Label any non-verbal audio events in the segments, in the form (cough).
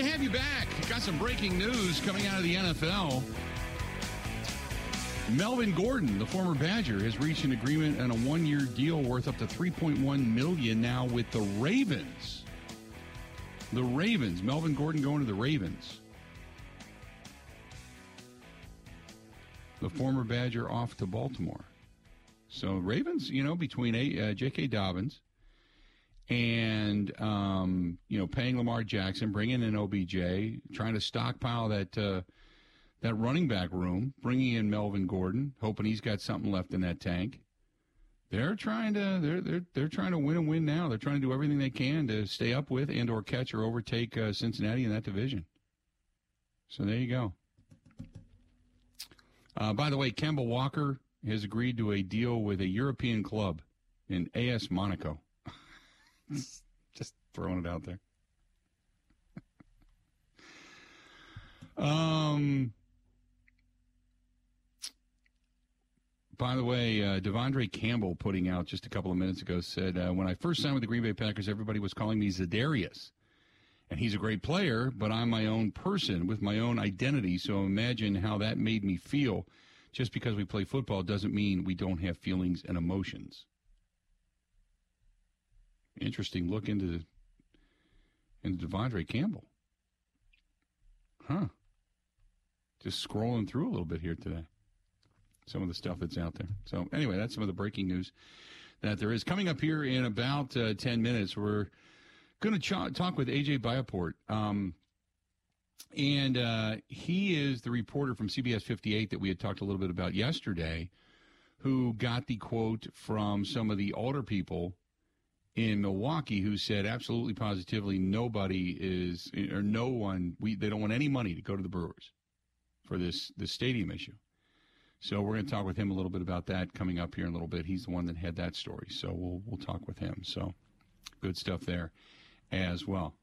To have you back. Got some breaking news coming out of the NFL. Melvin Gordon, the former Badger, has reached an agreement on a one-year deal worth up to 3.1 million now with the Ravens. The Ravens. Melvin Gordon going to the Ravens. The former Badger off to Baltimore. So Ravens, you know, between a, uh, J.K. Dobbins and um, you know paying Lamar Jackson, bringing in OBJ, trying to stockpile that uh, that running back room, bringing in Melvin Gordon, hoping he's got something left in that tank. They're trying to they're they're they're trying to win and win now. They're trying to do everything they can to stay up with and or catch or overtake uh, Cincinnati in that division. So there you go. Uh, by the way, Kemba Walker has agreed to a deal with a European club in AS Monaco. (laughs) Just throwing it out there. (laughs) um. By the way, uh, De'Vondre Campbell putting out just a couple of minutes ago said, uh, "When I first signed with the Green Bay Packers, everybody was calling me Za'Darius, and he's a great player, but I'm my own person with my own identity. So imagine how that made me feel. Just because we play football doesn't mean we don't have feelings and emotions." Interesting look into into De'Vondre Campbell. Huh. Just scrolling through a little bit here today. Some of the stuff that's out there. So anyway, that's some of the breaking news that there is. Coming up here in about uh, 10 minutes, we're going to ch- talk with AJ Bayatpour. Um, and uh, he is the reporter from CBS 58 that we had talked a little bit about yesterday, who got the quote from some of the older people in Milwaukee who said absolutely positively nobody is or no one we they don't want any money to go to the Brewers for this this stadium issue. So we're going to talk with him a little bit about that coming up here in a little bit. He's the one that had that story, so we'll we'll talk with him. So good stuff there as well.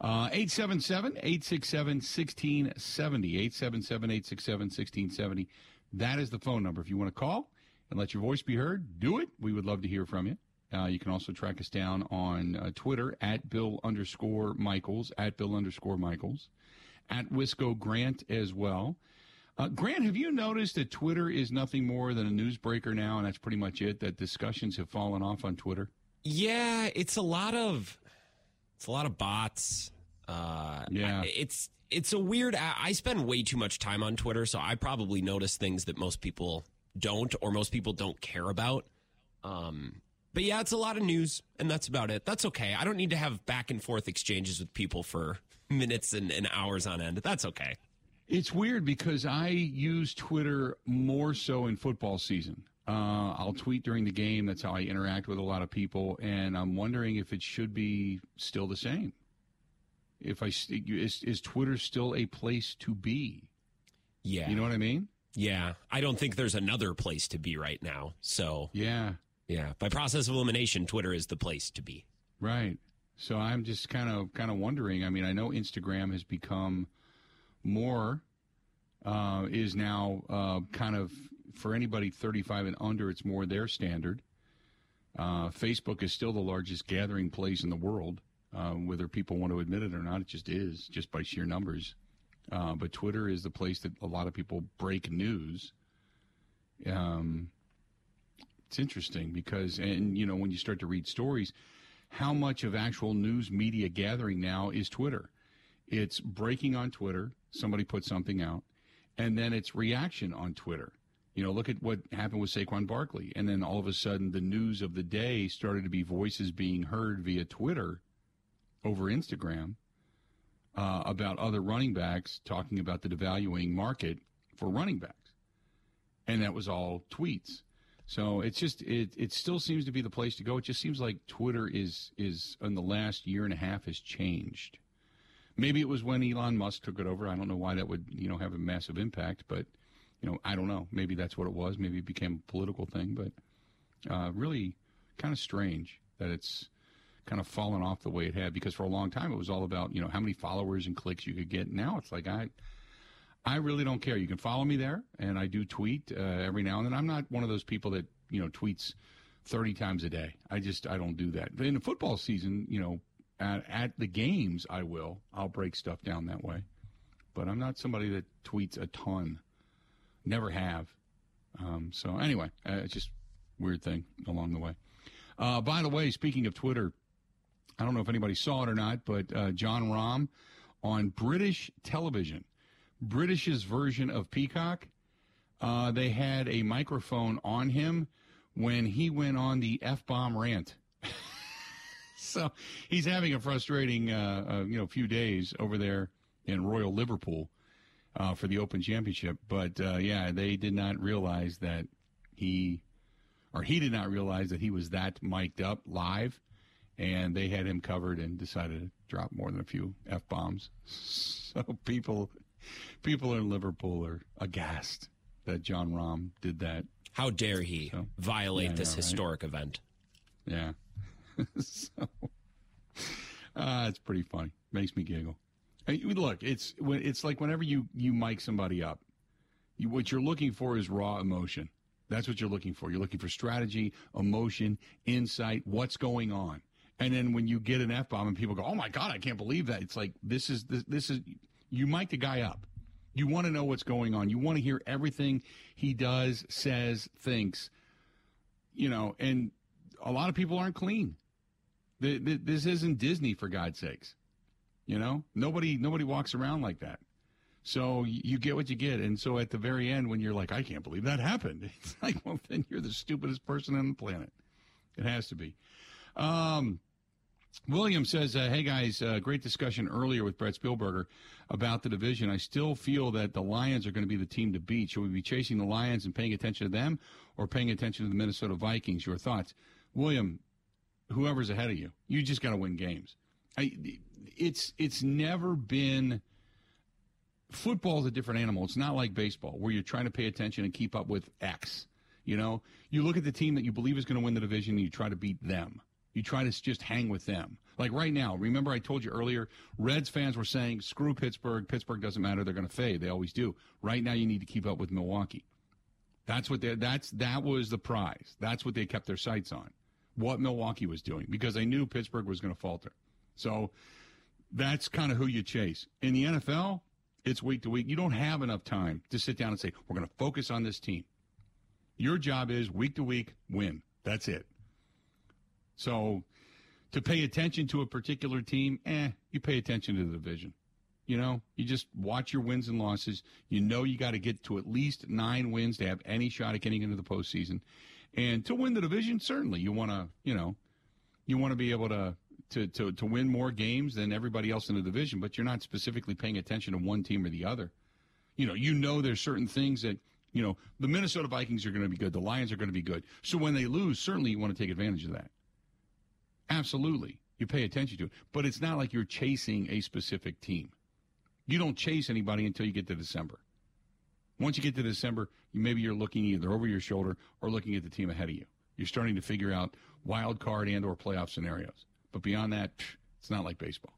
Uh, 877 867 1670. 877 867 1670. That is the phone number. If you want to call and let your voice be heard, do it. We would love to hear from you. Uh, you can also track us down on uh, Twitter at Bill underscore Michaels, at Bill underscore Michaels, at Wisco Grant as well. Uh, Grant, have you noticed that Twitter is nothing more than a newsbreaker now, and that's pretty much it? That discussions have fallen off on Twitter. Yeah, it's a lot of it's a lot of bots. Uh, yeah, it's it's a weird. I spend way too much time on Twitter, so I probably notice things that most people don't, or most people don't care about. Um, but yeah, it's a lot of news, and that's about it. That's okay. I don't need to have back and forth exchanges with people for (laughs) minutes and, and hours on end. That's okay. It's weird because I use Twitter more so in football season. Uh, I'll tweet during the game. That's how I interact with a lot of people, and I'm wondering if it should be still the same. If I is, is Twitter still a place to be? Yeah, you know what I mean. Yeah, I don't think there's another place to be right now. So yeah, yeah, by process of elimination, Twitter is the place to be. Right. So I'm just kind of kind of wondering. I mean, I know Instagram has become more uh, is now uh, kind of for anybody 35 and under. It's more their standard. Uh, Facebook is still the largest gathering place in the world, uh, whether people want to admit it or not. It just is, just by sheer numbers. Uh, but Twitter is the place that a lot of people break news. Um, it's interesting because, and you know, when you start to read stories, how much of actual news media gathering now is Twitter? It's breaking on Twitter. Somebody put something out, and then it's reaction on Twitter. You know, look at what happened with Saquon Barkley, and then all of a sudden, the news of the day started to be voices being heard via Twitter over Instagram uh, about other running backs talking about the devaluing market for running backs, and that was all tweets. So it's just it it still seems to be the place to go. It just seems like Twitter is is in the last year and a half has changed. Maybe it was when Elon Musk took it over. I don't know why that would you know have a massive impact, but you know I don't know. Maybe that's what it was. Maybe it became a political thing, but uh, really kind of strange that it's kind of fallen off the way it had because for a long time it was all about you know how many followers and clicks you could get. Now it's like I I really don't care. You can follow me there, and I do tweet uh, every now and then. I'm not one of those people that you know tweets 30 times a day. I just I don't do that. But in the football season, you know, at, at the games, I will. I'll break stuff down that way. But I'm not somebody that tweets a ton. Never have. Um, so anyway, uh, it's just weird thing along the way. Uh, by the way, speaking of Twitter, I don't know if anybody saw it or not, but uh, Jon Rahm on British television, British's version of Peacock, uh, they had a microphone on him when he went on the f bomb rant. (laughs) so he's having a frustrating, uh, uh, you know, few days over there in Royal Liverpool uh, for the Open Championship. But uh, yeah, they did not realize that he, or he did not realize that he was that mic'd up live, and they had him covered and decided to drop more than a few f bombs. (laughs) So people, people in Liverpool are aghast that Jon Rahm did that. How dare he so, violate yeah, this know, historic right? event? Yeah. (laughs) so, uh, it's pretty funny. Makes me giggle. look, it's it's like whenever you you mic somebody up, you, what you're looking for is raw emotion. That's what you're looking for. You're looking for strategy, emotion, insight, what's going on. And then when you get an f bomb and people go, "Oh my god, I can't believe that!" It's like this is this, this is you mic the guy up. You want to know what's going on. You want to hear everything he does, says, thinks. You know, and a lot of people aren't clean. This isn't Disney, for God's sakes. You know, nobody nobody walks around like that. So you get what you get, and so at the very end, when you're like, "I can't believe that happened," (laughs) it's like, well, then you're the stupidest person on the planet. It has to be. Um, William says, uh, "Hey guys, uh, great discussion earlier with Brett Spielberger about the division. I still feel that the Lions are going to be the team to beat. Should we be chasing the Lions and paying attention to them, or paying attention to the Minnesota Vikings? Your thoughts, William? Whoever's ahead of you, you just got to win games. I, it's it's never been." Football is a different animal. It's not like baseball where you're trying to pay attention and keep up with X. You know, you look at the team that you believe is going to win the division and you try to beat them you try to just hang with them. Like right now, remember I told you earlier, Reds fans were saying, screw Pittsburgh. Pittsburgh doesn't matter. They're going to fade. They always do. Right now, you need to keep up with Milwaukee. That's what they, that's, that was the prize. That's what they kept their sights on. What Milwaukee was doing because they knew Pittsburgh was going to falter. So that's kind of who you chase. In the NFL, it's week to week. You don't have enough time to sit down and say, we're going to focus on this team. Your job is week to week, win. That's it. So to pay attention to a particular team, eh, you pay attention to the division. You know, you just watch your wins and losses. You know you got to get to at least nine wins to have any shot at getting into the postseason. And to win the division, certainly you want to, you know, you want to be able to, to, to, to win more games than everybody else in the division, but you're not specifically paying attention to one team or the other. You know, you know there's certain things that, you know, the Minnesota Vikings are going to be good. The Lions are going to be good. So when they lose, certainly you want to take advantage of that. Absolutely. You pay attention to it. But it's not like you're chasing a specific team. You don't chase anybody until you get to December. Once you get to December, maybe you're looking either over your shoulder or looking at the team ahead of you. You're starting to figure out wild card and or playoff scenarios. But beyond that, it's not like baseball.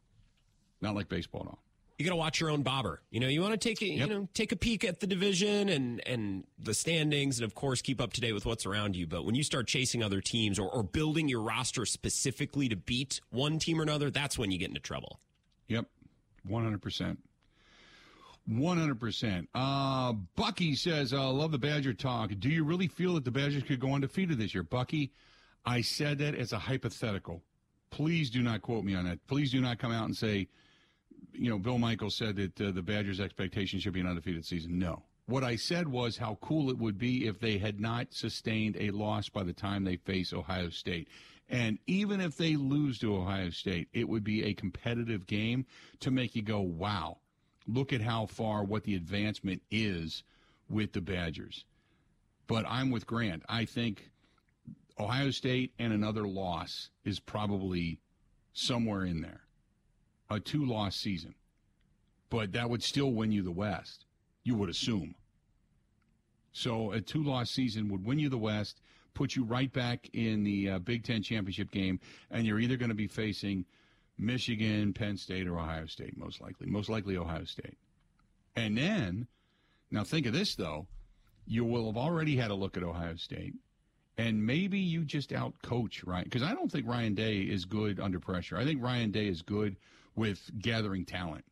Not like baseball at all you got to watch your own bobber. You know, you want to take a, yep. you know take a peek at the division and and the standings, and of course keep up to date with what's around you. But when you start chasing other teams or, or building your roster specifically to beat one team or another, that's when you get into trouble. Yep, one hundred percent. 100%. Uh, Bucky says, I uh, love the Badger talk. Do you really feel that the Badgers could go undefeated this year? Bucky, I said that as a hypothetical. Please do not quote me on that. Please do not come out and say you know, Bill Michaels said that uh, the Badgers' expectation should be an undefeated season. No. What I said was how cool it would be if they had not sustained a loss by the time they face Ohio State. And even if they lose to Ohio State, it would be a competitive game to make you go, wow, look at how far what the advancement is with the Badgers. But I'm with Grant. I think Ohio State and another loss is probably somewhere in there a two loss season. But that would still win you the West, you would assume. So a two loss season would win you the West, put you right back in the uh, Big Ten championship game, and you're either going to be facing Michigan, Penn State, or Ohio State, most likely. Most likely Ohio State. And then, now think of this, though. You will have already had a look at Ohio State. and maybe you just out coach Ryan because I don't think Ryan Day is good under pressure. I think Ryan Day is good with gathering talent,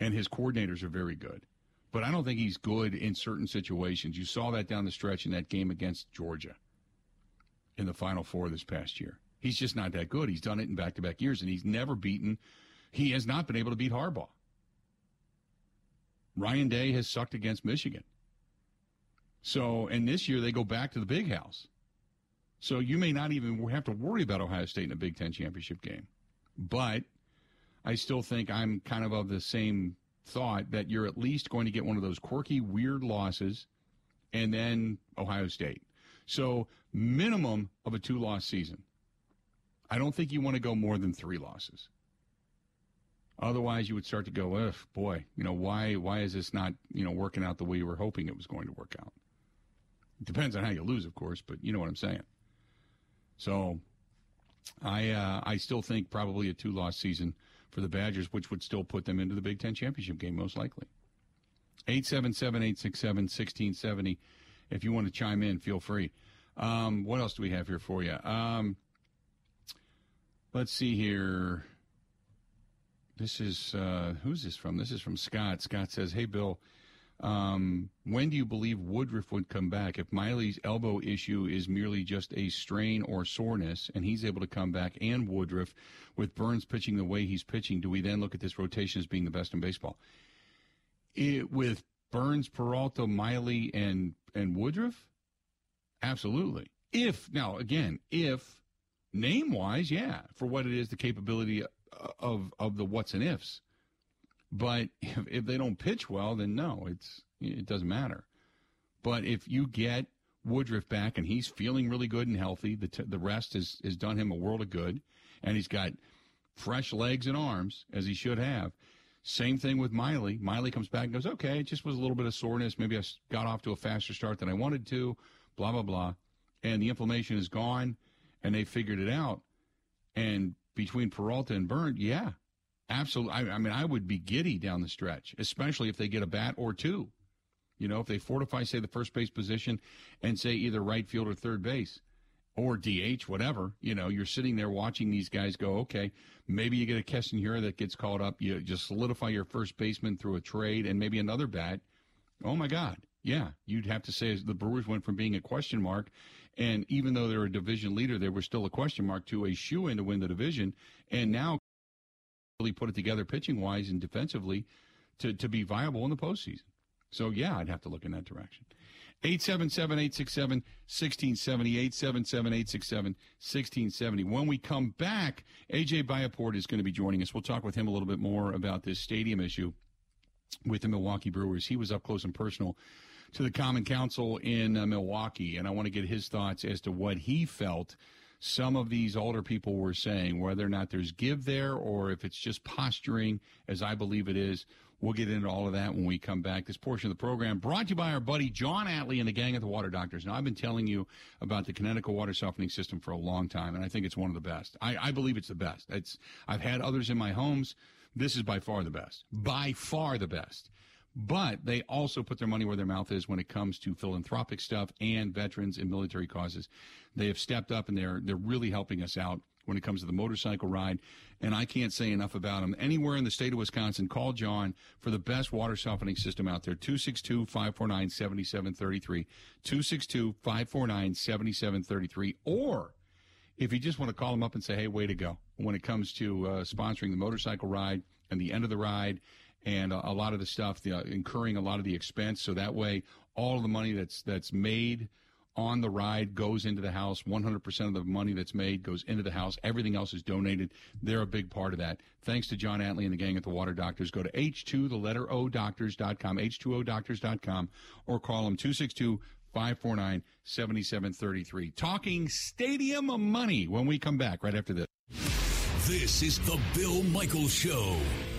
and his coordinators are very good. But I don't think he's good in certain situations. You saw that down the stretch in that game against Georgia in the Final Four this past year. He's just not that good. He's done it in back to back years, and he's never beaten. He has not been able to beat Harbaugh. Ryan Day has sucked against Michigan. So, and this year they go back to the big house. So you may not even have to worry about Ohio State in a Big Ten championship game. But I still think I'm kind of of the same thought that you're at least going to get one of those quirky, weird losses and then Ohio State. So, minimum of a two loss season. I don't think you want to go more than three losses. Otherwise, you would start to go, ugh, boy, you know, why why is this not, you know, working out the way you were hoping it was going to work out? It depends on how you lose, of course, but you know what I'm saying. So, I uh, I still think probably a two loss season for the Badgers, which would still put them into the Big Ten championship game most likely. 877 867 1670. If you want to chime in, feel free. Um, what else do we have here for you? Um, let's see here. This is, uh, who's this from? This is from Scott. Scott says, Hey, Bill, um, when do you believe Woodruff would come back? If Miley's elbow issue is merely just a strain or soreness, and he's able to come back, and Woodruff, with Burnes pitching the way he's pitching, do we then look at this rotation as being the best in baseball? It, with Burnes, Peralta, Miley, and and Woodruff, absolutely. If now again, if name wise, yeah, for what it is, the capability of of the what's and ifs. But (laughs) if, if they don't pitch well, then no, it's it doesn't matter. But if you get Woodruff back and he's feeling really good and healthy, the t- the rest has has done him a world of good, and he's got fresh legs and arms as he should have. Same thing with Miley. Miley comes back and goes, okay, it just was a little bit of soreness. Maybe I got off to a faster start than I wanted to. Blah blah blah, and the inflammation is gone, and they figured it out. And between Peralta and Burnes, yeah, absolutely. I, I, mean, I would be giddy down the stretch, especially if they get a bat or two. You know, if they fortify, say, the first base position and say either right field or third base or DH, whatever, you know, you're sitting there watching these guys go, okay, maybe you get a Keston here that gets called up. You just solidify your first baseman through a trade and maybe another bat. Oh, my God. Yeah, you'd have to say the Brewers went from being a question mark and even though they're a division leader, they were still a question mark to a shoe in to win the division. And now really put it together pitching wise and defensively to, to be viable in the postseason. So, yeah, I'd have to look in that direction. 877 867 1670. 877 867 1670. When we come back, AJ Bayatpour is going to be joining us. We'll talk with him a little bit more about this stadium issue with the Milwaukee Brewers. He was up close and personal to the Common Council in uh, Milwaukee, and I want to get his thoughts as to what he felt some of these older people were saying, whether or not there's give there or if it's just posturing, as I believe it is. We'll get into all of that when we come back. This portion of the program brought to you by our buddy John Atlee and the gang at the Water Doctors. Now, I've been telling you about the Kinetico water softening system for a long time, and I think it's one of the best. I, I believe it's the best. It's I've had others in my homes. This is by far the best. By far the best. But they also put their money where their mouth is when it comes to philanthropic stuff and veterans and military causes. They have stepped up and they're they're really helping us out when it comes to the motorcycle ride. And I can't say enough about them. Anywhere in the state of Wisconsin, call John for the best water softening system out there. 262 549 7733. 262 549 7733. Or if you just want to call him up and say, hey, way to go when it comes to uh, sponsoring the motorcycle ride and the end of the ride and a, lot of the stuff, the, uh, incurring a lot of the expense. So that way, all the money that's that's made on the ride goes into the house. 100% of the money that's made goes into the house. Everything else is donated. They're a big part of that. Thanks to John Antley and the gang at the Water Doctors. Go to H2, the letter O, doctors.com, H2O doctors.com, or call them 262 549 7733. Talking stadium money when we come back right after this. This is the Bill Michaels Show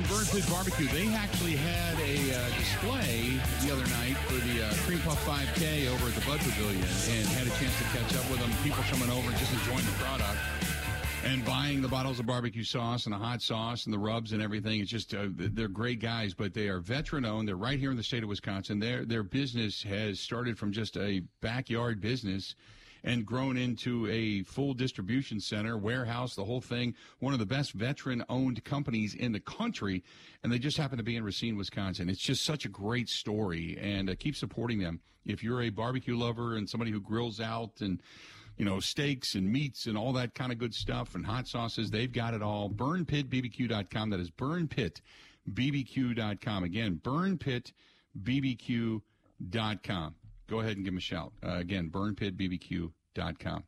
From Burn Pit Barbecue. They actually had a uh, display the other night for the uh, Cream Puff 5K over at the Bud Pavilion and had a chance to catch up with them. People coming over and just enjoying the product and buying the bottles of barbecue sauce and the hot sauce and the rubs and everything. It's just uh, they're great guys, but they are veteran owned. They're right here in the state of Wisconsin. Their their business has started from just a backyard business and grown into a full distribution center, warehouse, the whole thing. One of the best veteran owned companies in the country. And they just happen to be in Racine, Wisconsin. It's just such a great story. And uh, keep supporting them. If you're a barbecue lover and somebody who grills out and you know, steaks and meats and all that kind of good stuff and hot sauces. They've got it all. BurnPitBBQ.com. That is BurnPitBBQ.com. Again, BurnPitBBQ.com. Go ahead and give them a shout. Uh, again, BurnPitBBQ.com.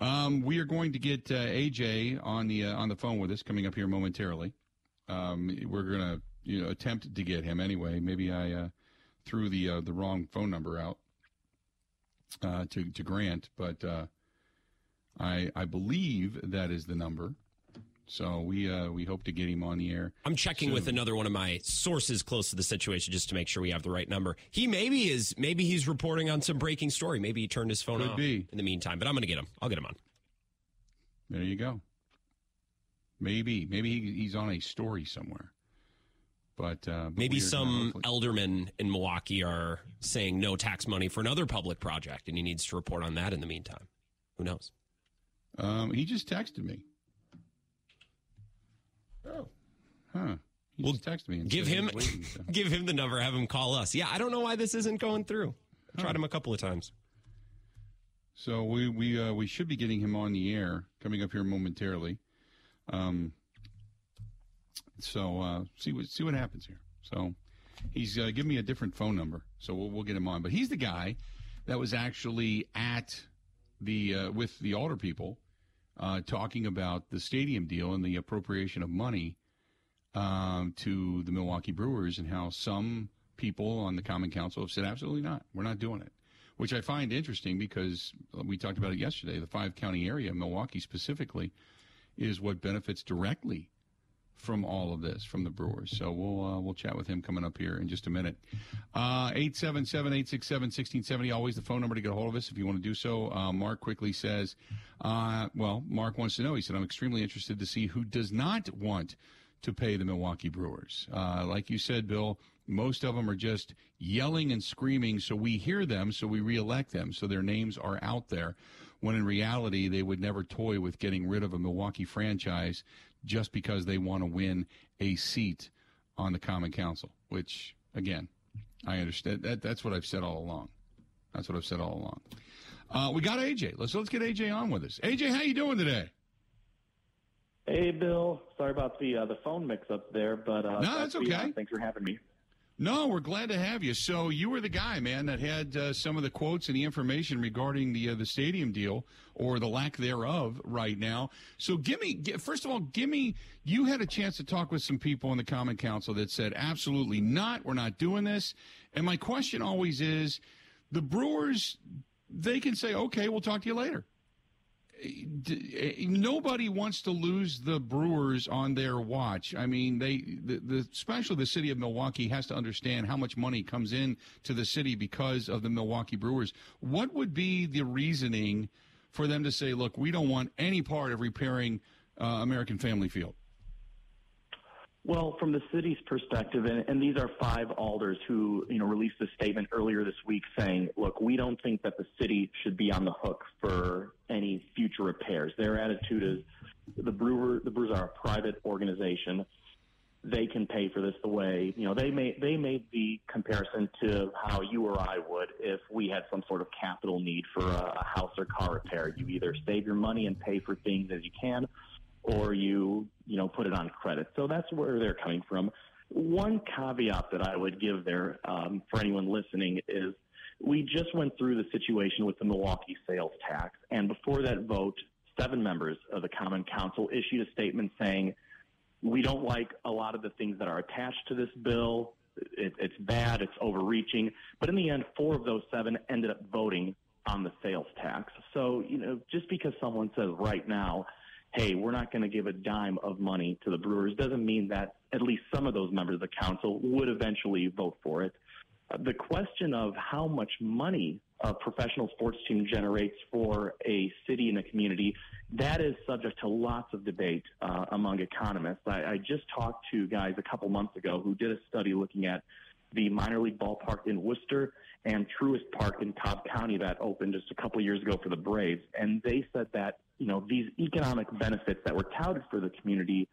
Um, we are going to get uh, AJ on the uh, on the phone with us coming up here momentarily. Um, we're going to you know attempt to get him anyway. Maybe I uh, threw the uh, the wrong phone number out uh, to to Grant, but uh, I I believe that is the number. So we uh, we hope to get him on the air. I'm checking soon. with another one of my sources close to the situation just to make sure we have the right number. He maybe is maybe he's reporting on some breaking story. Maybe he turned his phone Could off be. in the meantime. But I'm going to get him. I'll get him on. There you go. Maybe maybe he, he's on a story somewhere. But, uh, but Maybe we are gonna some aldermen in Milwaukee are saying no tax money for another public project, and he needs to report on that in the meantime. Who knows? Um, he just texted me. Oh, huh. He Well, texted me. Give him, waiting, so. (laughs) give him the number. Have him call us. Yeah, I don't know why this isn't going through. I tried him a couple of times. So we we uh, we should be getting him on the air coming up here momentarily. Um, so uh, see what see what happens here. So he's uh, given me a different phone number, so we'll, we'll get him on. But he's the guy that was actually at the uh, with the alder people uh, talking about the stadium deal and the appropriation of money um, to the Milwaukee Brewers and how some people on the Common Council have said absolutely not, we're not doing it which I find interesting because we talked about it yesterday. The five county area, Milwaukee specifically, is what benefits directly from all of this from the Brewers. So we'll uh, we'll chat with him coming up here in just a minute. Uh, Eight seven seven eight six seven sixteen seventy. Always the phone number to get a hold of us if you want to do so. Uh, Mark quickly says, uh, well, Mark wants to know. He said, I'm extremely interested to see who does not want to pay the Milwaukee Brewers. Uh, like you said, Bill, most of them are just yelling and screaming, so we hear them, so we reelect them, so their names are out there. When in reality, they would never toy with getting rid of a Milwaukee franchise just because they want to win a seat on the Common Council. Which, again, I understand. That that's what I've said all along. That's what I've said all along. Uh, we got AJ. Let's let's get AJ on with us. AJ, how you doing today? Hey, Bill. Sorry about the uh, the phone mix up there, but uh, No, that's be okay. Thanks for having me. No, we're glad to have you. So you were the guy, man, that had uh, some of the quotes and the information regarding the uh, the stadium deal or the lack thereof right now. So give me, first of all, give me. You had a chance to talk with some people in the Common Council that said absolutely not. We're not doing this. And my question always is, the Brewers, they can say, okay, we'll talk to you later. Eh, nobody wants to lose the Brewers on their watch. I mean, they, the, the, especially the city of Milwaukee has to understand how much money comes in to the city because of the Milwaukee Brewers. What would be the reasoning for them to say, look, we don't want any part of repairing uh, American Family Field? Well, from the city's perspective, and, and these are five alders who, you know, released a statement earlier this week saying, "Look, we don't think that the city should be on the hook for any future repairs." Their attitude is, the brewer, the Brewers are a private organization. They can pay for this the way, you know, they made they made the comparison to how you or I would if we had some sort of capital need for a, a house or car repair. You either save your money and pay for things as you can, or you you know put it on credit. So that's where they're coming from. One caveat that I would give there um, for anyone listening is we just went through the situation with the Milwaukee sales tax, and before that vote, seven members of the Common Council issued a statement saying we don't like a lot of the things that are attached to this bill. It, it's bad, it's overreaching. But in the end, four of those seven ended up voting on the sales tax. So, you know, just because someone says right now, hey, we're not going to give a dime of money to the Brewers doesn't mean that at least some of those members of the council would eventually vote for it. Uh, the question of how much money a professional sports team generates for a city and a community, that is subject to lots of debate uh, among economists. I, I just talked to guys a couple months ago who did a study looking at the minor league ballpark in Worcester and Truist Park in Cobb County that opened just a couple years ago for the Braves. And they said that, you know, these economic benefits that were touted for the community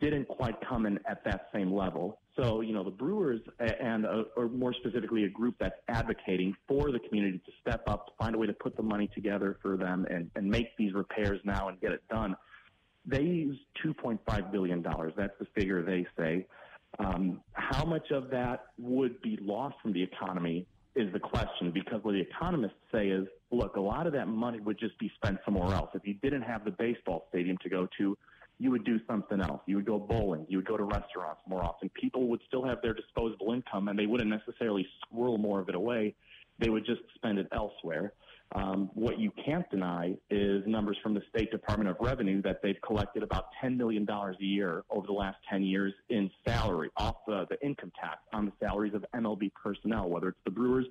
didn't quite come in at that same level. So, you know, the Brewers and, uh, or more specifically, a group that's advocating for the community to step up, find a way to put the money together for them and, and make these repairs now and get it done. They use $2.5 billion. That's the figure they say. Um, how much of that would be lost from the economy is the question because what the economists say is, look, a lot of that money would just be spent somewhere else. If you didn't have the baseball stadium to go to, you would do something else. You would go bowling. You would go to restaurants more often. People would still have their disposable income and they wouldn't necessarily squirrel more of it away. They would just spend it elsewhere. Um, what you can't deny is numbers from the State Department of Revenue that they've collected about $10 million a year over the last 10 years in salary, off the, the income tax on the salaries of MLB personnel, whether it's the Brewers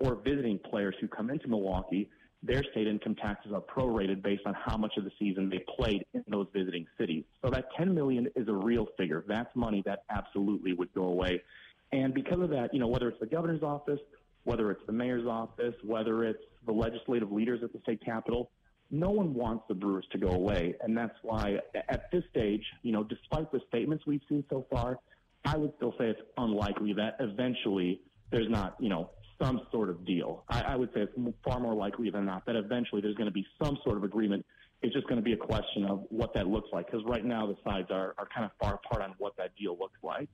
or visiting players who come into Milwaukee. Their state income taxes are prorated based on how much of the season they played in those visiting cities. So that 10 million is a real figure. That's money that absolutely would go away. And because of that, you know, whether it's the governor's office, whether it's the mayor's office, whether it's the legislative leaders at the state capitol, no one wants the Brewers to go away. And that's why at this stage, you know, despite the statements we've seen so far, I would still say it's unlikely that eventually there's not, you know, some sort of deal. I, I would say it's far more likely than not that eventually there's going to be some sort of agreement. It's just going to be a question of what that looks like because right now the sides are, are kind of far apart on what that deal looks like.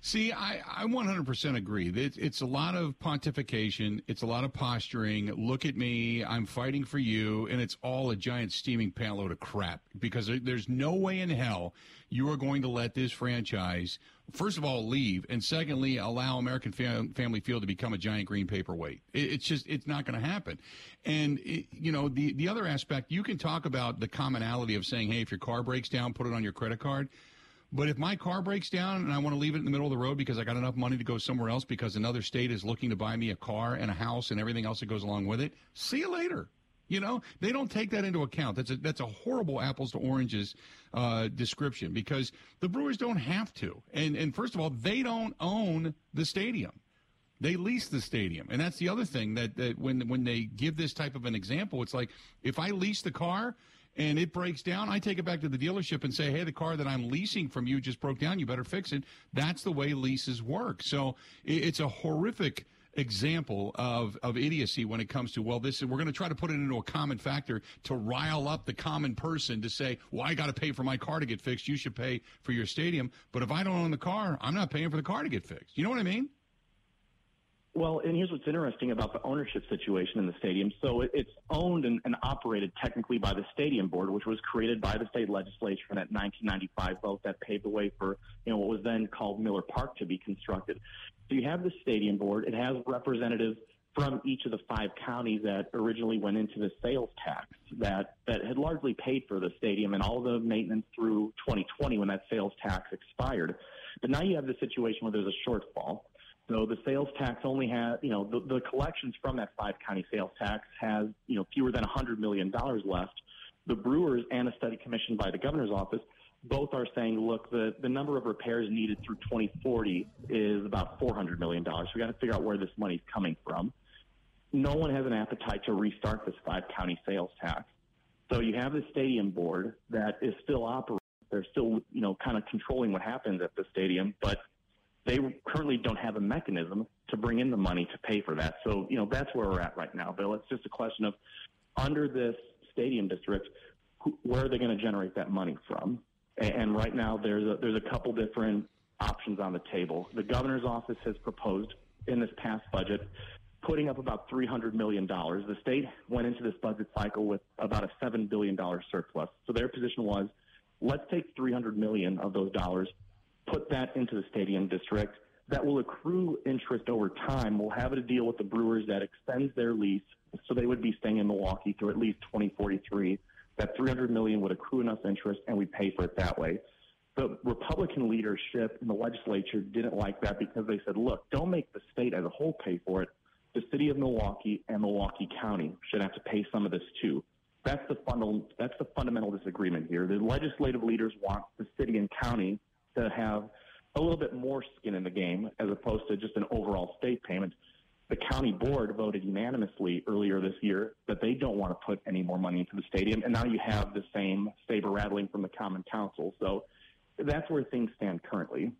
See, I, I 100% agree. It's, it's a lot of pontification. It's a lot of posturing. Look at me. I'm fighting for you. And it's all a giant steaming payload of crap because there's no way in hell you are going to let this franchise, first of all, leave. And secondly, allow American Fam- Family Field to become a giant green paperweight. It, it's just, it's not going to happen. And, it, you know, the, the other aspect, you can talk about the commonality of saying, hey, if your car breaks down, put it on your credit card. But if my car breaks down and I want to leave it in the middle of the road because I got enough money to go somewhere else because another state is looking to buy me a car and a house and everything else that goes along with it, see you later. You know, they don't take that into account. That's a that's a horrible apples to oranges uh, description because the Brewers don't have to. And and first of all, they don't own the stadium. They lease the stadium, and that's the other thing that, that when when they give this type of an example, it's like if I lease the car and it breaks down, I take it back to the dealership and say, hey, the car that I'm leasing from you just broke down. You better fix it. That's the way leases work. So it's a horrific example of, of idiocy when it comes to well this we're going to try to put it into a common factor to rile up the common person to say well i got to pay for my car to get fixed you should pay for your stadium but if i don't own the car i'm not paying for the car to get fixed you know what i mean well, and here's what's interesting about the ownership situation in the stadium. So it's owned and, and, operated technically by the stadium board, which was created by the state legislature in that 1995 vote that paved the way for you know what was then called Miller Park to be constructed. So you have the stadium board. It has representatives from each of the five counties that originally went into the sales tax that that had largely paid for the stadium and all the maintenance through 2020 when that sales tax expired. But now you have the situation where there's a shortfall. So the sales tax only has, you know, the, the collections from that five county sales tax has, you know, fewer than $100 million left. The Brewers and a study commissioned by the governor's office both are saying, look, the, the number of repairs needed through 2040 is about $400 million. So we got to figure out where this money's coming from. No one has an appetite to restart this five county sales tax. So you have the stadium board that is still operating. They're still, you know, kind of controlling what happens at the stadium, but they currently don't have a mechanism to bring in the money to pay for that. So, you know, that's where we're at right now, Bill. It's just a question of under this stadium district, who, where are they going to generate that money from? And, and right now, there's a, there's a couple different options on the table. The governor's office has proposed in this past budget putting up about $300 million. The state went into this budget cycle with about a $7 billion surplus. So their position was, let's take 300 million of those dollars, put that into the stadium district. That will accrue interest over time. We'll have a deal with the Brewers that extends their lease, so they would be staying in Milwaukee through at least 2043. That 300 million would accrue enough interest, and we pay for it that way. The Republican leadership in the legislature didn't like that because they said, look, don't make the state as a whole pay for it. The city of Milwaukee and Milwaukee County should have to pay some of this too. That's the fundamental, that's the fundamental disagreement here. The legislative leaders want the city and county to have a little bit more skin in the game as opposed to just an overall state payment. The county board voted unanimously earlier this year that they don't want to put any more money into the stadium, and now you have the same saber rattling from the Common Council. So that's where things stand currently.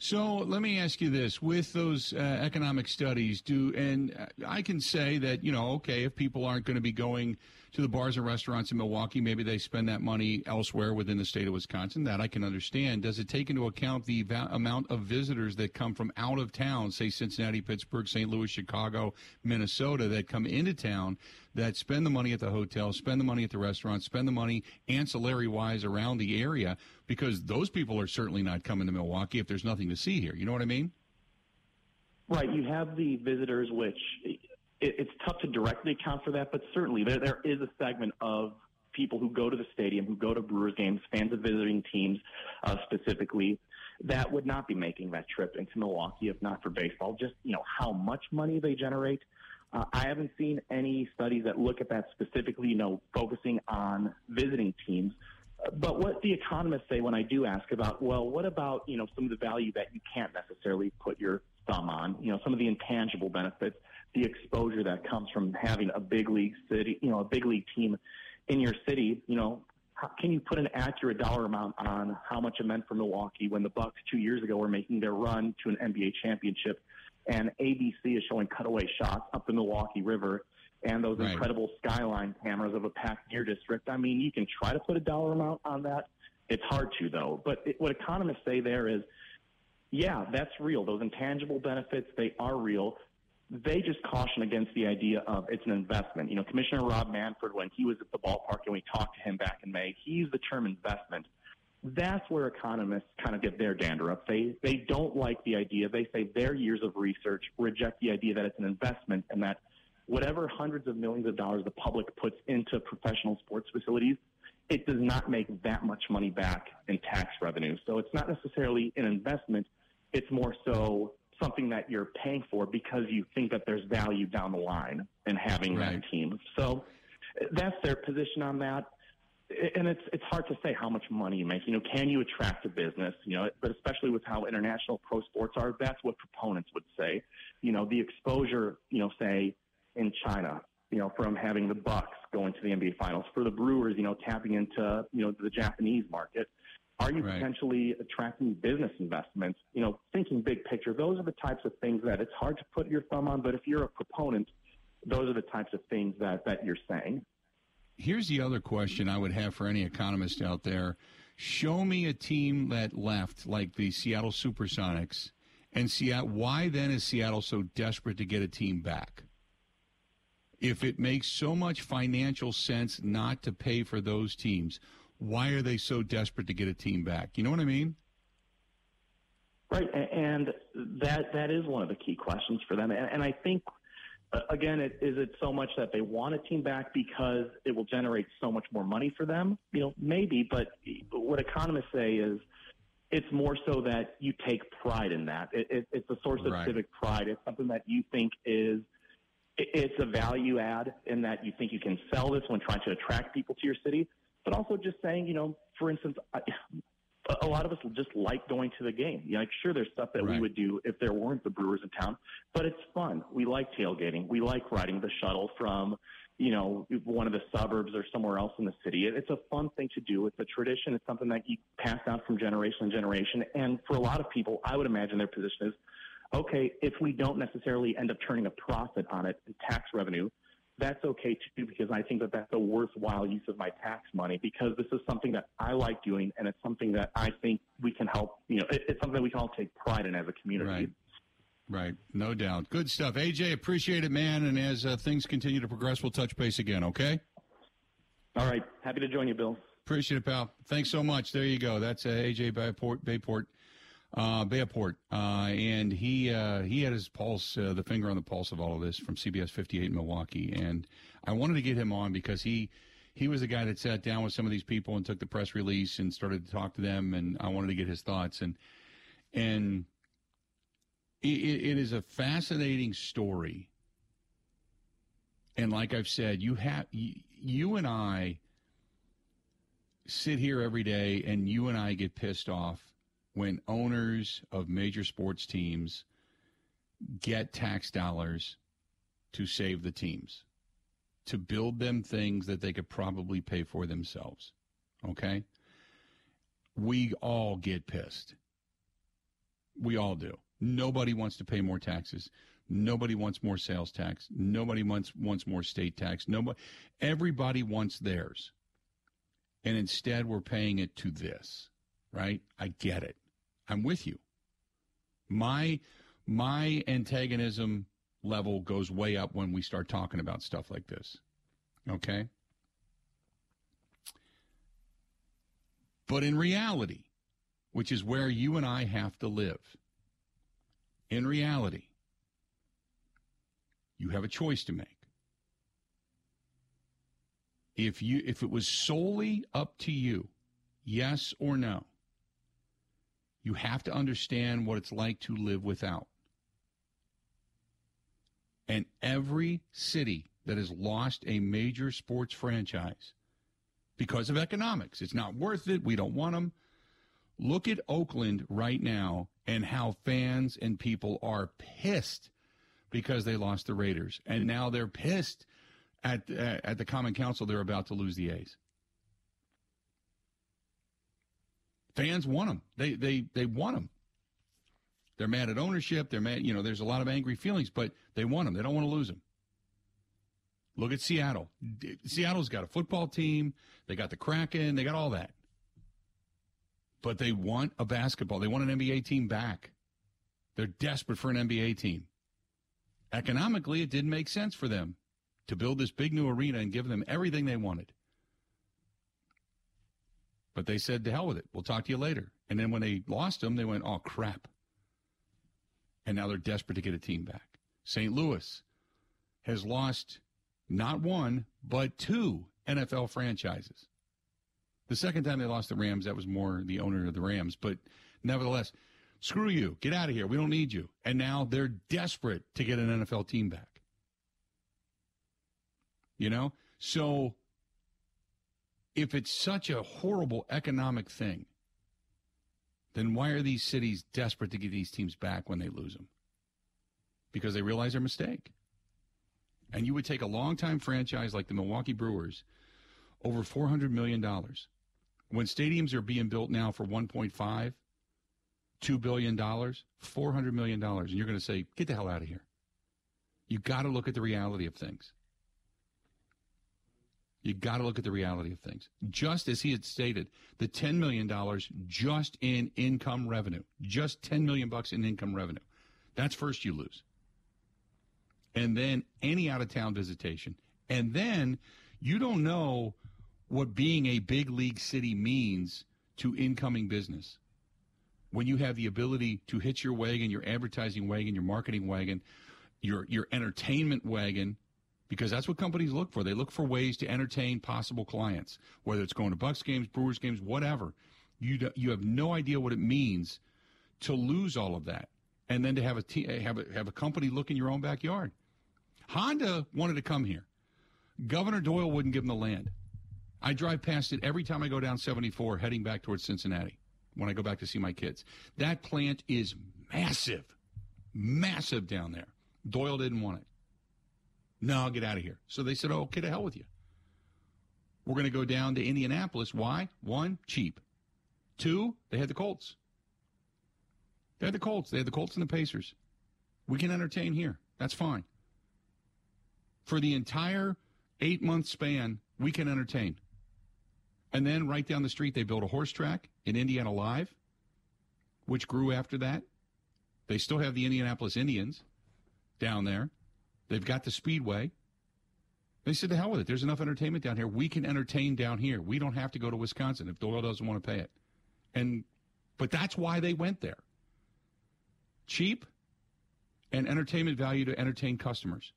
So let me ask you this: with those uh, economic studies, do and I can say that you know, okay, if people aren't going to be going to the bars and restaurants in Milwaukee, maybe they spend that money elsewhere within the state of Wisconsin. That I can understand. Does it take into account the va- amount of visitors that come from out of town, say Cincinnati, Pittsburgh, St. Louis, Chicago, Minnesota, that come into town that spend the money at the hotel, spend the money at the restaurant, spend the money ancillary wise around the area? Because those people are certainly not coming to Milwaukee if there's nothing to see here. You know what I mean? Right. You have the visitors, which it, it's tough to directly account for that, but certainly there, there is a segment of people who go to the stadium, who go to Brewers games, fans of visiting teams uh, specifically, that would not be making that trip into Milwaukee if not for baseball. Just, you know, how much money they generate. Uh, I haven't seen any studies that look at that specifically, you know, focusing on visiting teams. But what the economists say when I do ask about, well, what about, you know, some of the value that you can't necessarily put your thumb on, you know, some of the intangible benefits, the exposure that comes from having a big league city, you know, a big league team in your city, you know, how, can you put an accurate dollar amount on how much it meant for Milwaukee when the Bucks two years ago were making their run to an NBA championship and ABC is showing cutaway shots up the Milwaukee River and those right. incredible skyline cameras of a packed Deer District. I mean, you can try to put a dollar amount on that. It's hard to, though. But it, what economists say there is, yeah, that's real. Those intangible benefits, they are real. They just caution against the idea of it's an investment. You know, Commissioner Rob Manfred, when he was at the ballpark and we talked to him back in May, he used the term investment. That's where economists kind of get their dander up. They they don't like the idea. They say their years of research reject the idea that it's an investment and that whatever hundreds of millions of dollars the public puts into professional sports facilities, it does not make that much money back in tax revenue. So it's not necessarily an investment. It's more so something that you're paying for because you think that there's value down the line in having right. that team. So that's their position on that. And it's it's hard to say how much money you make. You know, can you attract a business? You know, but especially with how international pro sports are, that's what proponents would say. You know, the exposure. You know, say in China, you know, from having the Bucks going to the NBA Finals, for the Brewers, you know, tapping into, you know, the Japanese market. Are you right. potentially attracting business investments? You know, thinking big picture, those are the types of things that it's hard to put your thumb on, but if you're a proponent, those are the types of things that, that you're saying. Here's the other question I would have for any economist out there. Show me a team that left, like the Seattle Supersonics, and Seattle. Why then is Seattle so desperate to get a team back? If it makes so much financial sense not to pay for those teams, why are they so desperate to get a team back? You know what I mean? Right, and that that is one of the key questions for them. And, and I think, again, it, is it so much that they want a team back because it will generate so much more money for them? You know, maybe. But what economists say is it's more so that you take pride in that. It, it, it's a source of right. civic pride. It's something that you think is it's a value add in that you think you can sell this when trying to attract people to your city, but also just saying, you know, for instance, I, a lot of us just like going to the game. You know, like, sure, there's stuff that right. we would do if there weren't the Brewers in town, but it's fun. We like tailgating. We like riding the shuttle from, you know, one of the suburbs or somewhere else in the city. It's a fun thing to do. It's a tradition. It's something that you pass down from generation to generation. And for a lot of people, I would imagine their position is, okay, if we don't necessarily end up turning a profit on it in tax revenue, that's okay too because I think that that's a worthwhile use of my tax money because this is something that I like doing and it's something that I think we can help. You know, it's something that we can all take pride in as a community. Right. Right, no doubt. Good stuff, AJ. Appreciate it, man. And as uh, things continue to progress, we'll touch base again. Okay. All right. Happy to join you, Bill. Appreciate it, pal. Thanks so much. There you go. That's uh, AJ Bayport. Bayport uh, Bayport, uh, and he uh, he had his pulse, uh, the finger on the pulse of all of this from CBS 58 in Milwaukee, and I wanted to get him on because he he was the guy that sat down with some of these people and took the press release and started to talk to them, and I wanted to get his thoughts. And and it, it is a fascinating story. And like I've said, you have you and I sit here every day, and you and I get pissed off when owners of major sports teams get tax dollars to save the teams, to build them things that they could probably pay for themselves. Okay? We all get pissed. We all do. Nobody wants to pay more taxes. Nobody wants more sales tax. Nobody wants wants more state tax. Nobody everybody wants theirs. And instead we're paying it to this, right? I get it. I'm with you. My my antagonism level goes way up when we start talking about stuff like this. Okay? But in reality, which is where you and I have to live, in reality, you have a choice to make. If you if it was solely up to you, yes or no, you have to understand what it's like to live without. And every city that has lost a major sports franchise because of economics, it's not worth it. We don't want them. Look at Oakland right now and how fans and people are pissed because they lost the Raiders. And now they're pissed at, at the Common Council they're about to lose the A's. Fans want them. They, they, they want them. They're mad at ownership. They're mad, you know, there's a lot of angry feelings, but they want them. They don't want to lose them. Look at Seattle. Seattle's got a football team. They got the Kraken. They got all that. But they want a basketball. They want an NBA team back. They're desperate for an NBA team. Economically, it didn't make sense for them to build this big new arena and give them everything they wanted. But they said, to hell with it. We'll talk to you later. And then when they lost them, they went, oh, crap and now they're desperate to get a team back. St. Louis has lost not one, but two NFL franchises. The second time they lost the Rams, that was more the owner of the Rams, but nevertheless, screw you, get out of here. We don't need you. And now they're desperate to get an NFL team back. You know? So if it's such a horrible economic thing, then why are these cities desperate to get these teams back when they lose them? Because they realize their mistake. And you would take a long-time franchise like the Milwaukee Brewers over $400 million. When stadiums are being built now for 1.5, $2 billion, $400 million, and you're going to say, get the hell out of here. You got to look at the reality of things. You got to look at the reality of things. Just as he had stated, the $10 million just in income revenue, just 10 million bucks in income revenue. That's first you lose. And then any out of town visitation. And then you don't know what being a big league city means to incoming business. When you have the ability to hitch your wagon, your advertising wagon, your marketing wagon, your your entertainment wagon, because that's what companies look for. They look for ways to entertain possible clients, whether it's going to Bucks games, Brewers games, whatever. You do, you have no idea what it means to lose all of that, and then to have a t- have a have a company look in your own backyard. Honda wanted to come here. Governor Doyle wouldn't give them the land. I drive past it every time I go down 74 heading back towards Cincinnati when I go back to see my kids. That plant is massive, massive down there. Doyle didn't want it. No, I'll get out of here. So they said, oh, okay, to hell with you. We're going to go down to Indianapolis. Why? One, cheap. Two, they had the Colts. They had the Colts. They had the Colts and the Pacers. We can entertain here. That's fine. For the entire eight month span, we can entertain. And then right down the street, they built a horse track in Indiana Live, which grew after that. They still have the Indianapolis Indians down there. They've got the speedway. They said, the hell with it. There's enough entertainment down here. We can entertain down here. We don't have to go to Wisconsin if Doyle doesn't want to pay it. And but that's why they went there. Cheap and entertainment value to entertain customers.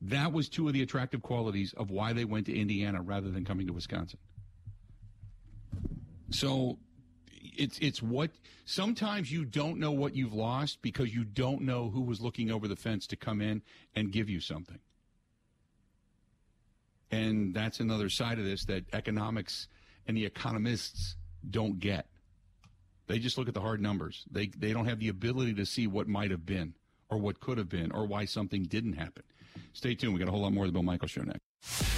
That was two of the attractive qualities of why they went to Indiana rather than coming to Wisconsin. So it's it's what sometimes you don't know what you've lost because you don't know who was looking over the fence to come in and give you something. And that's another side of this that economics and the economists don't get. They just look at the hard numbers. They they don't have the ability to see what might have been or what could have been or why something didn't happen. Stay tuned. We got a whole lot more of the Bill Michaels Show next.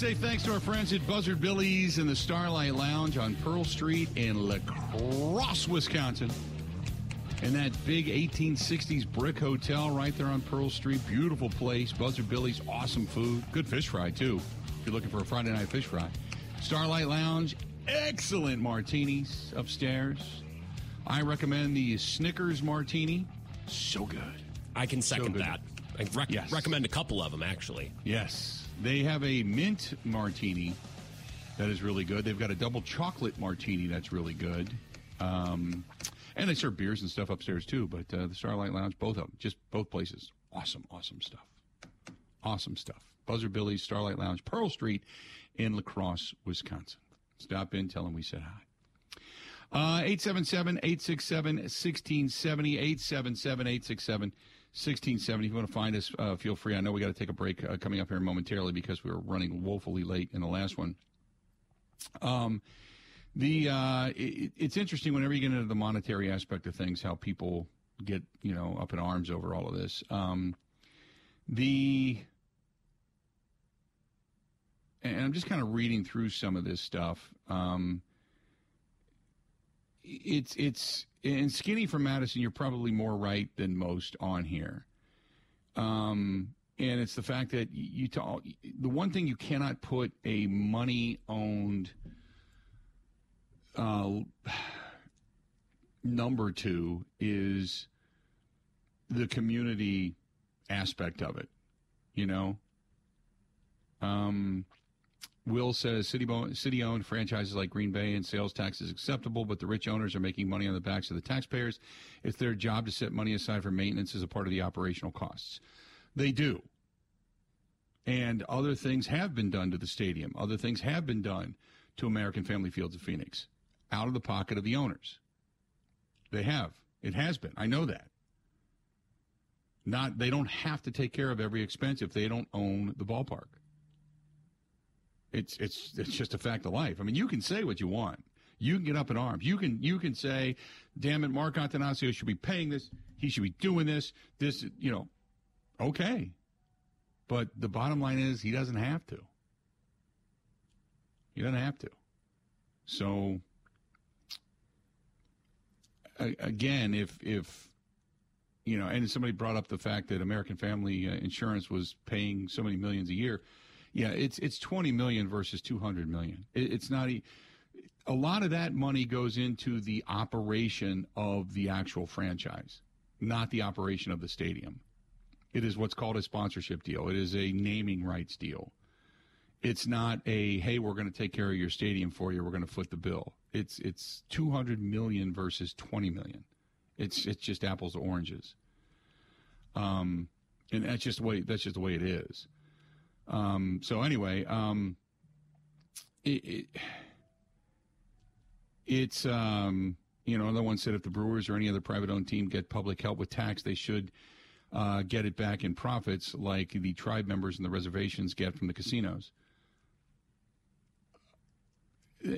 Say thanks to our friends at Buzzard Billy's and the Starlight Lounge on Pearl Street in La Crosse, Wisconsin. And that big 1860s brick hotel right there on Pearl Street. Beautiful place. Buzzard Billy's, awesome food. Good fish fry, too, if you're looking for a Friday night fish fry. Starlight Lounge, excellent martinis upstairs. I recommend the Snickers martini. So good. I can second good. that. I rec- Yes. recommend a couple of them actually. Yes. They have a mint martini that is really good. They've got a double chocolate martini that's really good. Um, and they serve beers and stuff upstairs too. But uh, the Starlight Lounge, both of them, just both places, awesome, awesome stuff. Awesome stuff. Buzzard Billy's Starlight Lounge, Pearl Street in La Crosse, Wisconsin. Stop in, tell them we said hi. Uh, 877-867-1670, 877-867-1670. 1670. If you want to find us, uh, feel free. I know we got to take a break uh, coming up here momentarily because we were running woefully late in the last one. Um, the uh, it, it's interesting whenever you get into the monetary aspect of things, how people get you know up in arms over all of this. Um, the and I'm just kind of reading through some of this stuff. Um, it's it's and skinny from Madison. You're probably more right than most on here. Um, and it's the fact that you talk, the one thing you cannot put a money owned uh, (sighs) number to is the community aspect of it. You know, um, Will says city city owned franchises like Green Bay and sales tax is acceptable, but the rich owners are making money on the backs of the taxpayers. It's their job to set money aside for maintenance as a part of the operational costs. They do. And other things have been done to the stadium. Other things have been done to American Family Fields of Phoenix out of the pocket of the owners. They have. It has been. I know that. Not they don't have to take care of every expense if they don't own the ballpark. It's it's it's just a fact of life. I mean, you can say what you want. You can get up in arms. You can you can say, "Damn it, Mark Attanasio should be paying this. He should be doing this. This, you know, okay." But the bottom line is, he doesn't have to. He doesn't have to. So, again, if if you know, and somebody brought up the fact that American Family uh, Insurance was paying so many millions a year. Yeah, it's it's 20 million versus 200 million. It, it's not e- a lot of that money goes into the operation of the actual franchise, not the operation of the stadium. It is what's called a sponsorship deal. It is a naming rights deal. It's not a hey, we're going to take care of your stadium for you. We're going to foot the bill. It's it's 200 million versus 20 million. It's it's just apples to oranges. Um, and that's just the way that's just the way it is. Um, so anyway, um, it, it it's um, you know another one said if the Brewers or any other private owned team get public help with tax, they should uh, get it back in profits like the tribe members and the reservations get from the casinos,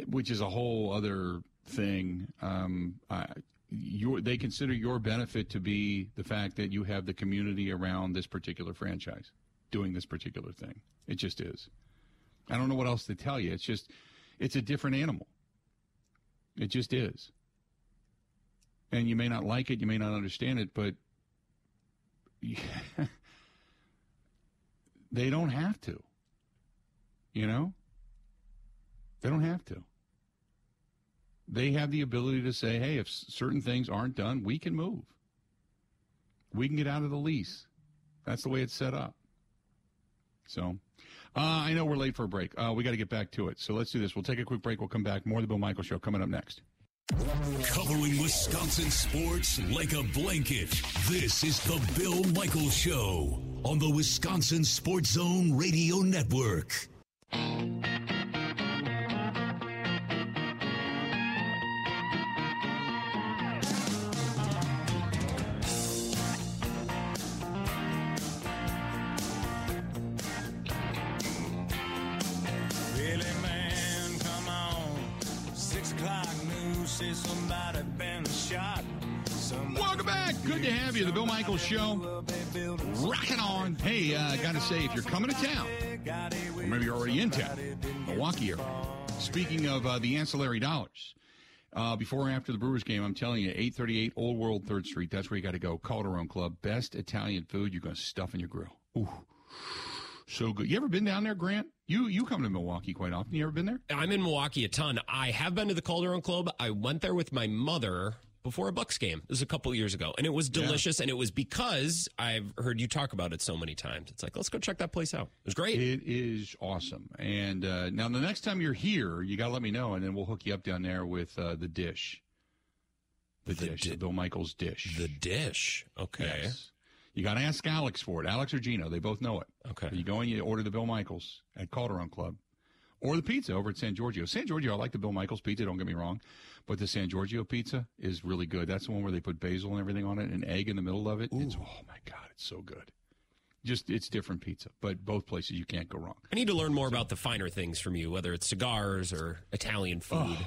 which is a whole other thing. Um, I, your, they consider your benefit to be the fact that you have the community around this particular franchise doing this particular thing. It just is. I don't know what else to tell you. It's just, it's a different animal. It just is. And you may not like it, you may not understand it, but (laughs) they don't have to. You know? They don't have to. They have the ability to say, hey, if certain things aren't done, we can move. We can get out of the lease. That's the way it's set up. So, uh, I know we're late for a break. Uh, we got to get back to it. So let's do this. We'll take a quick break. We'll come back. More of the Bill Michaels Show coming up next. Covering Wisconsin sports like a blanket. This is the Bill Michaels Show on the Wisconsin Sports Zone Radio Network. Welcome back. Good to have you. The Bill Michaels Show. Rocking on. Hey, uh, got to say, if you're coming to town, or maybe you're already in town, Milwaukee area. Speaking of uh, the ancillary dollars, uh, before and after the Brewers game, I'm telling you, 838 Old World 3rd Street. That's where you got to go. Calderone Club. Best Italian food you're going to stuff in your grill. Ooh. So good. You ever been down there, Grant? You you come to Milwaukee quite often. You ever been there? I'm in Milwaukee a ton. I have been to the Calderone Club. I went there with my mother before a Bucks game. It was a couple years ago, and it was delicious. And it was because I've heard you talk about it so many times. It's like let's go check that place out. It was great. It is awesome. And uh, now the next time you're here, you got to let me know, and then we'll hook you up down there with uh, the dish. The, The dish, di- Bill Michaels dish. the dish. Okay. Yes. You got to ask Alex for it. Alex or Gino, they both know it. Okay. You go and you order the Bill Michaels at Calderone Club, or the pizza over at San Giorgio. San Giorgio, I like the Bill Michaels pizza. Don't get me wrong, but the San Giorgio pizza is really good. That's the one where they put basil and everything on it, and egg in the middle of it. It's oh my god, it's so good. Just it's different pizza, but both places you can't go wrong. I need to learn more about the finer things from you, whether it's cigars or Italian food.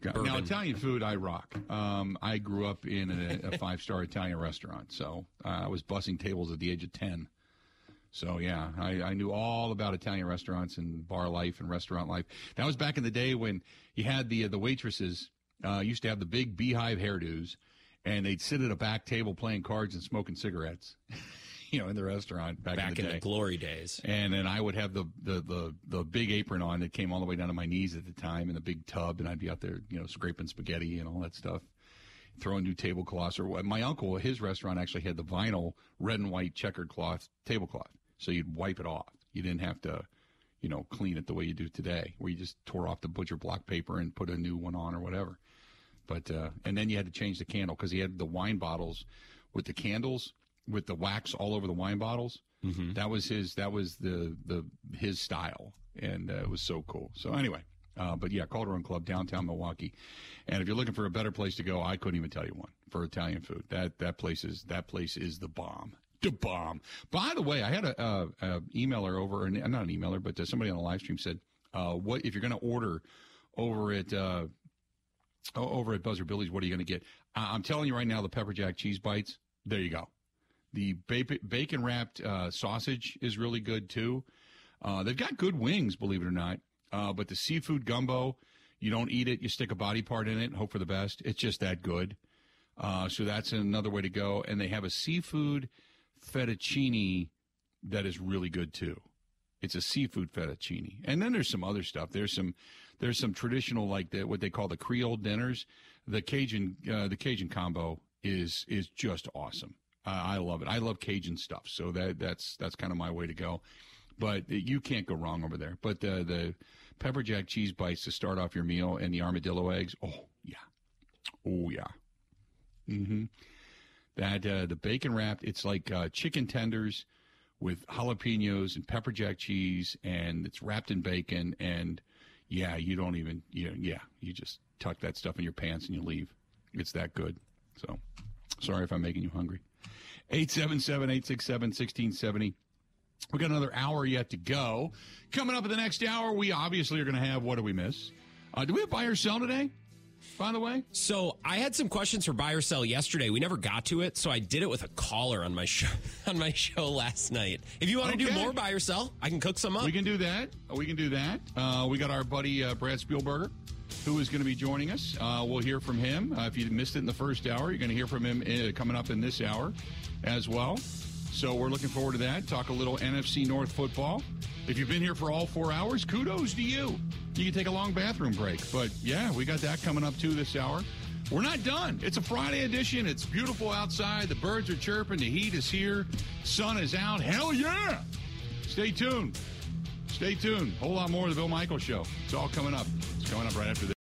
God. Now, Italian food, I rock. Um, I grew up in a, a (laughs) five star Italian restaurant, so uh, I was bussing tables at the age of 10. So, yeah, I, I knew all about Italian restaurants and bar life and restaurant life. That was back in the day when you had the, the waitresses uh, used to have the big beehive hairdos, and they'd sit at a back table playing cards and smoking cigarettes, (laughs) you know, in the restaurant back, Back in in the day. the glory days. And then I would have the, the, the, the big apron on that came all the way down to my knees at the time and the big tub. And I'd be out there, you know, scraping spaghetti and all that stuff, throwing new tablecloths. Or my uncle, his restaurant actually had the vinyl red and white checkered cloth tablecloth. So you'd wipe it off. You didn't have to, you know, clean it the way you do today, where you just tore off the butcher block paper and put a new one on or whatever. But, uh, and then you had to change the candle because he had the wine bottles with the candles with the wax all over the wine bottles. That was his. That was the the his style, and uh, it was so cool. So anyway, uh, but yeah, Calderone Club downtown Milwaukee, and if you're looking for a better place to go, I couldn't even tell you one for Italian food. That that place is that place is the bomb. The bomb. By the way, I had a, a, a emailer over, or not an emailer, but uh, somebody on the live stream said, uh, "What if you're going to order over at uh, over at Buzzard Billy's? What are you going to get?" I- I'm telling you right now, the pepper jack cheese bites. There you go. The bacon wrapped uh, sausage is really good too. Uh, they've got good wings, believe it or not. Uh, but the seafood gumbo, you don't eat it, you stick a body part in it hope for the best. It's just that good. Uh, so that's another way to go. And they have a seafood fettuccine that is really good too. It's a seafood fettuccine, and then there's some other stuff. There's some there's some traditional like the, what they call the Creole dinners. The Cajun uh, the Cajun combo is is just awesome. Uh, I love it. I love Cajun stuff, so that that's that's kind of my way to go. But you can't go wrong over there. But the the pepper jack cheese bites to start off your meal, and the armadillo eggs. Oh yeah, oh yeah. Mm-hmm. That uh, the bacon wrapped. It's like uh, chicken tenders with jalapenos and pepper jack cheese, and it's wrapped in bacon. And yeah, you don't even you know, yeah, you just tuck that stuff in your pants and you leave. It's that good. So sorry if I'm making you hungry. 877-867-1670. We got another hour yet to go. Coming up in the next hour, we obviously are going to have what do we miss? Uh, do we have buy or sell today? By the way, So I had some questions for buy or sell yesterday. We never got to it, so I did it with a caller on my (laughs) show on my show last night. If you want to do more buy or sell, I can cook some up. We can do that. We can do that. Uh, we got our buddy uh, Brad Spielberger, who is going to be joining us. Uh, we'll hear from him. Uh, if you missed it in the first hour, you're going to hear from him uh, coming up in this hour as well. So we're looking forward to that. Talk a little NFC North football. If you've been here for all four hours, kudos to you. You can take a long bathroom break. But yeah, we got that coming up too this hour. We're not done. It's a Friday edition. It's beautiful outside. The birds are chirping. The heat is here. Sun is out. Hell yeah! Stay tuned. Stay tuned. A Whole lot more of the Bill Michaels Show. It's all coming up. It's coming up right after this.